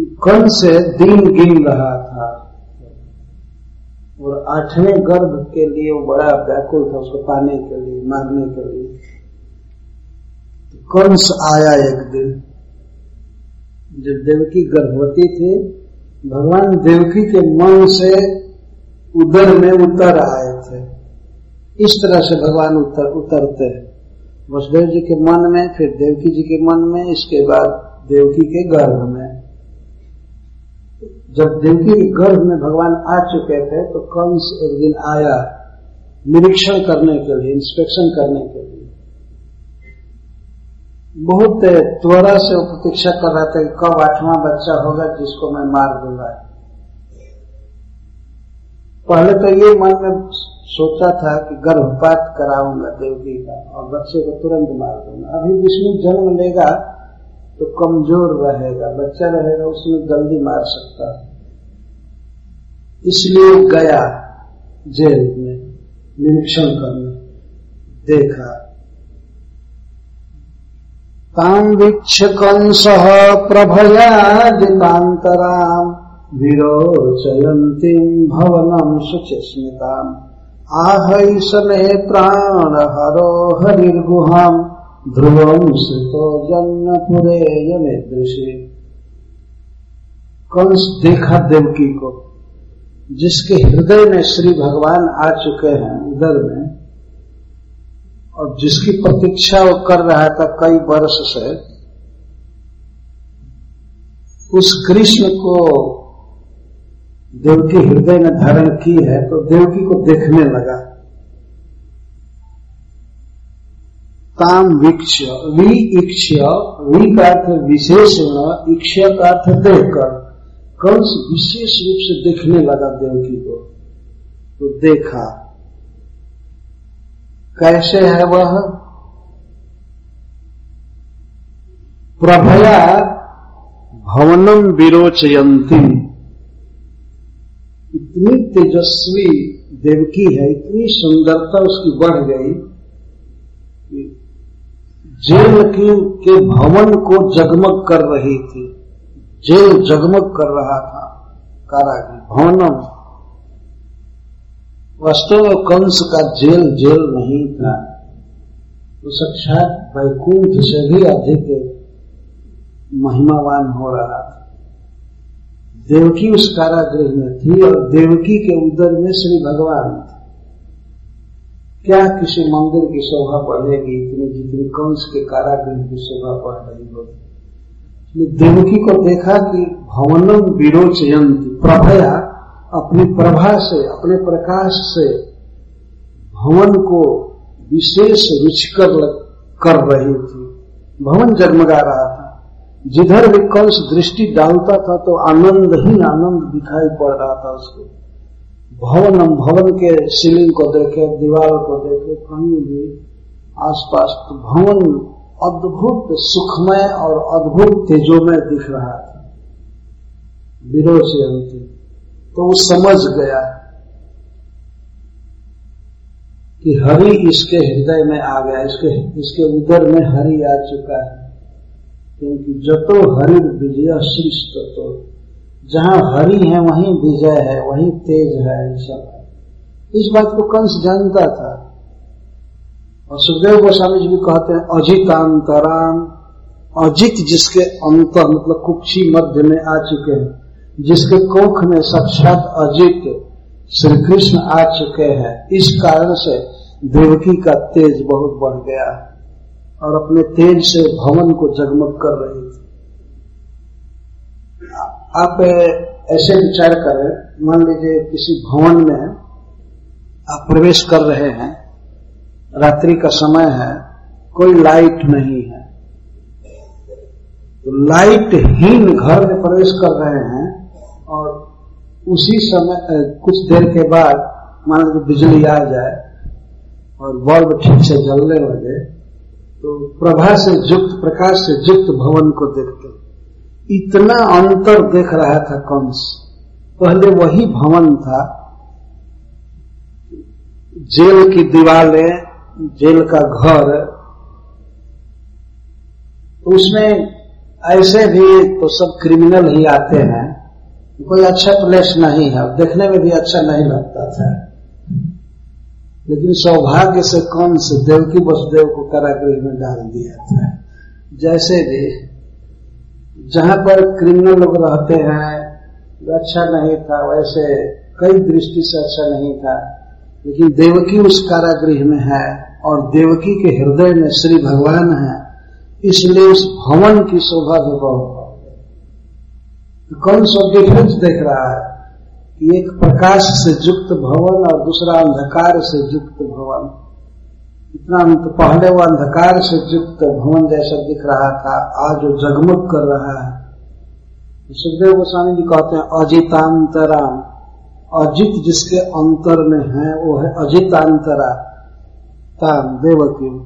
कल से दिन गिन रहा था। और आठवें गर्भ के लिए वो बड़ा व्याकुल था, उसको पाने के लिए, मारने के लिए। कंस आया एक दिन, जब देवकी गर्भवती थी, भगवान देवकी के मन से उदर में उतर आए थे। इस तरह से भगवान उतर, उतरते हैं। वसुदेव जी के मन में, फिर देवकी जी के मन में, इसके बाद देवकी के गर्भ में। जब देवकी के गर्भ में भगवान आ चुके थे तो कंस एक दिन आया निरीक्षण करने के लिए इंस्पेक्शन करने के लिए? बहुत त्वरा से प्रतीक्षा कर रहा था कि कब आठवां बच्चा होगा जिसको मैं मार दूँगा। पहले तो ये मन में सोचा था कि गर्भपात कराऊँगा देवकी का और बच्चे को तुरंत मार दूँगा। अभी विष्णु जन्म लेगा तो कमज़ोर रहेगा, बच्चा रहेगा, उसमें जल्दी मार सकता इसलिए गया जेल में, निरीक्षण करने, देखा। तां वीक्ष्य कंसः प्रभयादितान्तराम् विरोचयन्तीम् भवनम् शुचिस्मिताम् आहैषने प्राणहरो हरिर्गुहाम्। ध्रुवम् श्रितो जन्नपुरे यमेदृशे कंस देखा देवकी को? जिसके हृदय में श्री भगवान आ चुके हैं उधर में, और जिसकी प्रतीक्षा वो कर रहा था कई वर्ष से, उस कृष्ण को देवकी हृदय में धारण की है तो देवकी को देखने लगा। ताम वीक्ष वी इक्ष वी का अर्थ विशेषण इक्ष का अर्थ देखकर कंस विशेष रूप से देखने लगा देवकी को। तो देखा, कैसे है वह? प्रभया भवनम विरोचयंती इतनी तेजस्वी देवकी है, इतनी सुंदरता उसकी बढ़ गई। जेल की, के भवन को जगमग कर रही थी। जेल जगमग कर रहा था कारागृह भवनम। वास्तव में कंस का जेल जेल नहीं था। तो साक्षात वैकुंठ से भी अधिक महिमावान हो रहा था। देवकी उस कारागृह में थी और देवकी के उदर में श्री भगवान थे। क्या किसी मंदिर की शोभा बढ़ेगी? इतनी जितनी कंस के कारागृह की शोभा बढ़ रही होगी। देवकी को देखा कि भवनम विरोचयंती प्रभया अपनी प्रभा से, अपने प्रकाश से भवन को विशेष रुचिकर कर रही थी। भवन जगमगा रहा था। जिधर भी कंस दृष्टि डालता था तो आनंद ही आनंद दिखाई पड़ रहा था उसको। भवन हम भवन के सीलिंग को देखे, दीवार को देखे, कहीं भी आसपास तो भवन अद्भुत सुखमय और अद्भुत तेजोमय दिख रहा था। विरोध से अंतिम। तो वो समझ गया कि हरि इसके हृदय में आ गया, इसके इसके उदर में हरि आ चुका है। क्योंकि जतो हरि विजय श्रेष्ठ तो जहाँ हरि है, वहीं विजय है, वहीं तेज है सब इस बात को कंस जानता था। और सुखदेव गोस्वामी जी भी कहते हैं, अजितांतराम, अजित जिसके अंत मतलब कुक्षी मध्य में आ चुके हैं, जिसके कोख में साक्षात अजित श्री कृष्ण आ चुके हैं, इस कारण से देवकी का तेज बहुत बढ़ गया और अपने तेज से भवन को जगमग कर रही थी। आप ऐसे विचार करें, मान लीजिए किसी भवन में आप प्रवेश कर रहे हैं, रात्रि का समय है, कोई लाइट नहीं है तो लाइट हीन घर में प्रवेश कर रहे हैं और उसी समय कुछ देर के बाद मान लीजिए बिजली आ जाए और बल्ब ठीक से जलने लगे तो प्रभा से युक्त, प्रकाश से युक्त भवन को देखते इतना अंतर देख रहा था कंस। पहले वही भवन था। जेल की दीवारें, जेल का घर। उसमें ऐसे भी तो सब क्रिमिनल ही आते हैं। कोई अच्छा प्लेस नहीं है। देखने में भी अच्छा नहीं लगता था। लेकिन सौभाग्य से कौन से देवकी वसुदेव को कारागृह में डाल दिया था। जैसे भी जहाँ पर क्रिमिनल लोग रहते हैं अच्छा नहीं था, वैसे कई दृष्टि से अच्छा नहीं था, लेकिन देवकी उस कारागृह में है और देवकी के हृदय में श्री भगवान है, इसलिए उस भवन की शोभा भी बहुत कौन सा डिफरेंस देख रहा है एक प्रकाश से युक्त भवन और दूसरा अंधकार से युक्त इतना पहले वो अंधकार से युक्त भवन जैसा दिख रहा था, आज वो जगमग कर रहा है। सुखदेव गोस्वामी जी कहते हैं, अजितांतराम। अजित जिसके अंतर में है, वो है अजितांतरा ताम देवकी।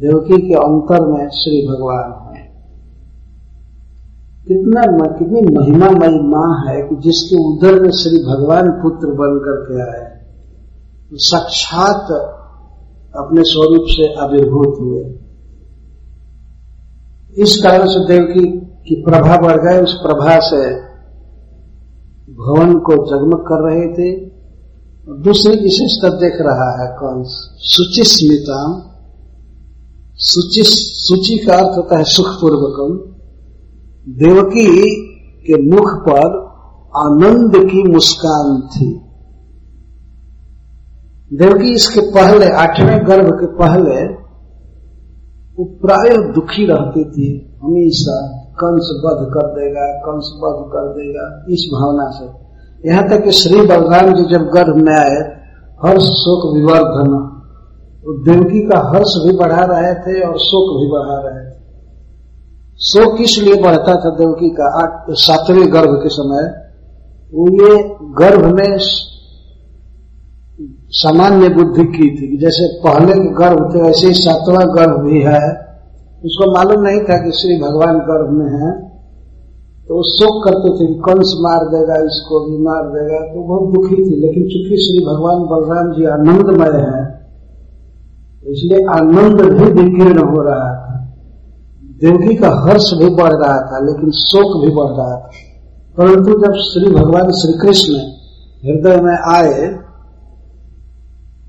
देवकी के अंतर में श्री भगवान है। कितना कितनी महिमामयी माँ है कि जिसके उदर में श्री भगवान पुत्र बन करके आए। साक्षात अपने स्वरूप से आविर्भूत हुए। इस कारण से देवकी की प्रभा बढ़ गए उस प्रभा से भवन को जगमग कर रहे थे। दूसरी विशेषता देख रहा है कौन? सुचि सूची का अर्थ होता है सुखपूर्वकम। देवकी के मुख पर आनंद की मुस्कान थी। देवकी इसके पहले, आठवें गर्भ के पहले, वो प्राय दुखी रहती थी। हमेशा कंस वध कर देगा, कंस वध कर देगा, इस भावना से। यहाँ तक कि श्री बलराम जी जब गर्भ में आए, हर्ष, शोक विवर्धन देवकी का हर्ष भी बढ़ा रहे थे और शोक भी बढ़ा रहे थे। शोक किस लिए बढ़ता था देवकी का? सातवें गर्भ के समय, वो ये गर्भ में सामान्य बुद्धि की थी जैसे पहले गर्भ थे वैसे ही सातवां गर्भ भी है। उसको मालूम नहीं था कि श्री भगवान गर्भ में है। तो वो शोक करते थे कि कंस मार देगा, इसको भी मार देगा। तो बहुत दुखी थी, लेकिन चूँकि श्री भगवान बलराम जी आनंदमय है, इसलिए आनंद भी विकीर्ण हो रहा था। देवकी का हर्ष भी बढ़ रहा था, लेकिन शोक भी बढ़ रहा था। परंतु जब श्री भगवान श्री कृष्ण हृदय में आए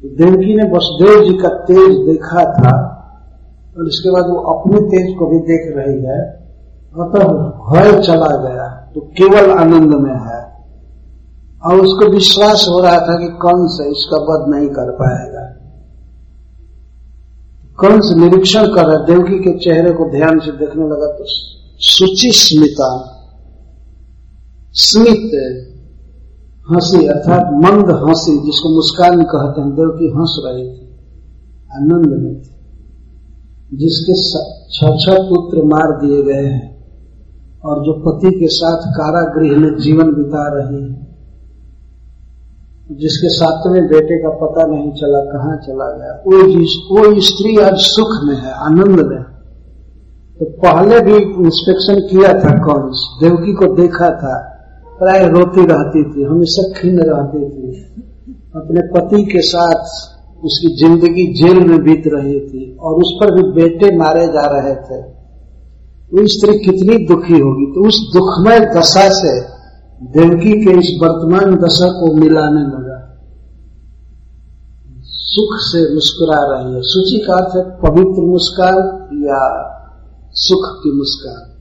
देवकी ने वसुदेव जी का तेज देखा था, और इसके बाद वो अपने तेज को भी देख रही है अतः भय चला गया तो केवल आनंद में है। और उसको विश्वास हो रहा था कि कौन से इसका वध नहीं कर पाएगा। कंस निरीक्षण कर रहा देवकी के चेहरे को ध्यान से देखने लगा तो सुचि स्मिता स्मित हँसी, अर्थात मंद हँसी, जिसको मुस्कान कहते हैं देवकी हंस रही थी, आनंद में थी, जिसके छह पुत्र मार दिए गए हैं, और जो पति के साथ कारागृह में जीवन बिता रही जिसके सातवें बेटे का पता नहीं चला, कहाँ चला गया, वो वो स्त्री आज सुख में है, आनंद में तो पहले भी इंस्पेक्शन किया था कौन? देवकी को देखा था प्राय रोती रहती थी, हमेशा खिन्न रहती थी। अपने पति के साथ उसकी ज़िंदगी जेल में बीत रही थी और उस पर भी बेटे मारे जा रहे थे। वो स्त्री कितनी दुखी होगी। तो उस दुखमय दशा से देवकी के इस वर्तमान दशा को मिलाने लगा। सुख से मुस्कुरा रही है। सूची का अर्थ है पवित्र मुस्कान या सुख की मुस्कान।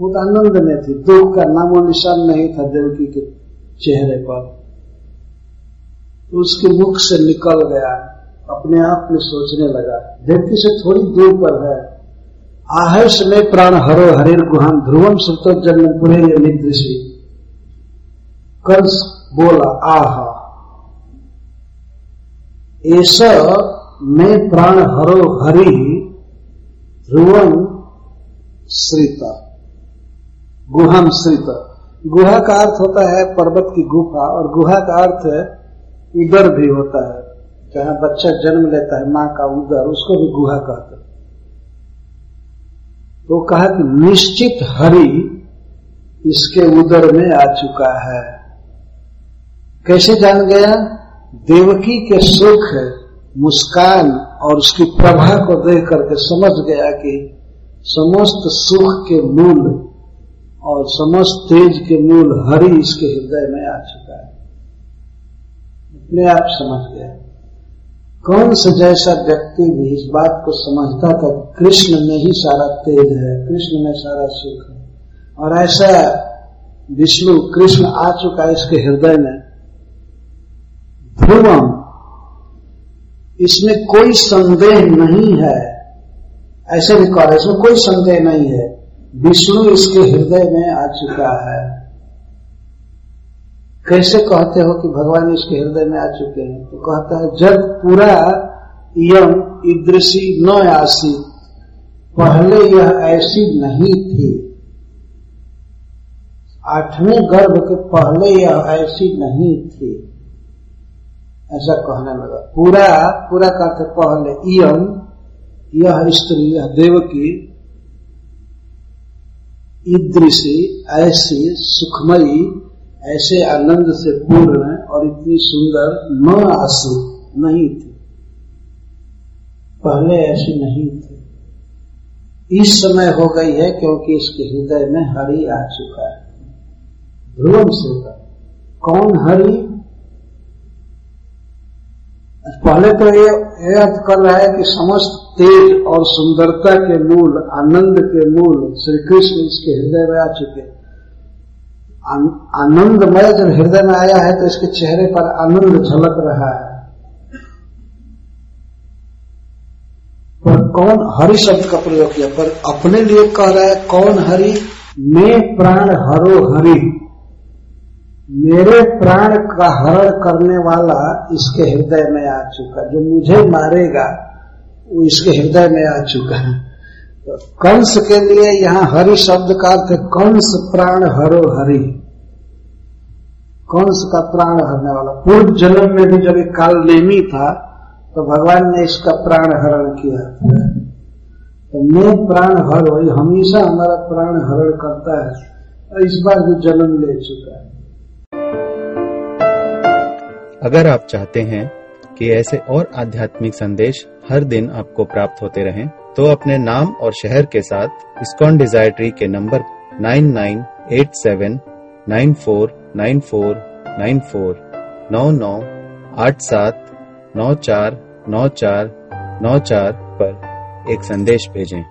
बहुत आनंद में थी। दुख का नामो निशान नहीं था देवकी के चेहरे पर। तो उसके मुख से निकल गया, अपने आप में सोचने लगा। देवकी से थोड़ी दूर पर है। आहर्ष में प्राण हरो हरिर गुहान। ध्रुवम सुतो जन्म पुरे निदृशी कंस बोला, आह। ऐसा मैं प्राण हरो हरि ध्रुवन श्रीता। गुहम श्रीता। गुहा का अर्थ होता है पर्वत की गुफा, और गुहा का अर्थ उदर भी होता है। जहाँ बच्चा जन्म लेता है, माँ का उदर उसको भी गुहा कहते हैं। तो कहा कि निश्चित हरि इसके उदर में आ चुका है। कैसे जान गया? देवकी के सुख, मुस्कान और उसकी प्रभा को देख करके समझ गया कि समस्त सुख के मूल और समस्त तेज के मूल हरि इसके हृदय में आ चुका है। अपने आप समझ गया। कौन से जैसा व्यक्ति भी इस बात को समझता था कृष्ण में ही सारा तेज है, कृष्ण में सारा सुख है। और ऐसा विष्णु कृष्ण आ चुका है इसके हृदय में। ध्रुवम, इसमें कोई संदेह नहीं है। ऐसे भी कहा, इसमें कोई संदेह नहीं है। विष्णु इसके हृदय में आ चुका है। कैसे कहते हो कि भगवान इसके हृदय में आ चुके हैं? तो कहता है, जब पूरा यम ईदृशी न आसी, पहले यह ऐसी नहीं थी। आठवें गर्भ के पहले यह ऐसी नहीं थी। ऐसा कहने लगा। पूरा पूरा कहते पहले इम यह स्त्री, यह ईदृशी, ऐसी सुखमयी, ऐसे आनंद से पूर्ण और इतनी सुंदर न आसु नहीं थी। पहले ऐसी नहीं थी। इस समय हो गई है क्योंकि इसके हृदय में हरि आ चुका है। ध्रुवम से कौन हरि? पहले तो ये कर रहा है कि समस्त तेज और सुंदरता के मूल, आनंद के मूल श्री कृष्ण इसके हृदय में आ चुके आनंदमय जब हृदय में आया है तो इसके चेहरे पर आनंद झलक रहा है। पर कौन हरि शब्द का प्रयोग किया? पर अपने लिए कह रहा है, कौन हरि? मैं प्राण हरो हरि। मेरे प्राण का हरण करने वाला इसके हृदय में आ चुका जो मुझे मारेगा, वो इसके हृदय में आ चुका है। तो कंस के लिए यहाँ हरि शब्द का अर्थ कंस प्राण हरो हरि। कंस का प्राण हरने वाला। पूर्व जन्म में भी जब एक काल नेमी था तो भगवान ने इसका प्राण हरण किया। तो मैं प्राण हर हमेशा हमारा प्राण हरण करता है। इस बार भी जन्म ले चुका है। अगर आप चाहते हैं कि ऐसे और आध्यात्मिक संदेश हर दिन आपको प्राप्त होते रहें, तो अपने नाम और शहर के साथ इस्कॉन डिज़ायर ट्री के नंबर 9987949494 नौ नौ आठ सात नौ चार नौ चार नौ चार पर एक संदेश भेजें।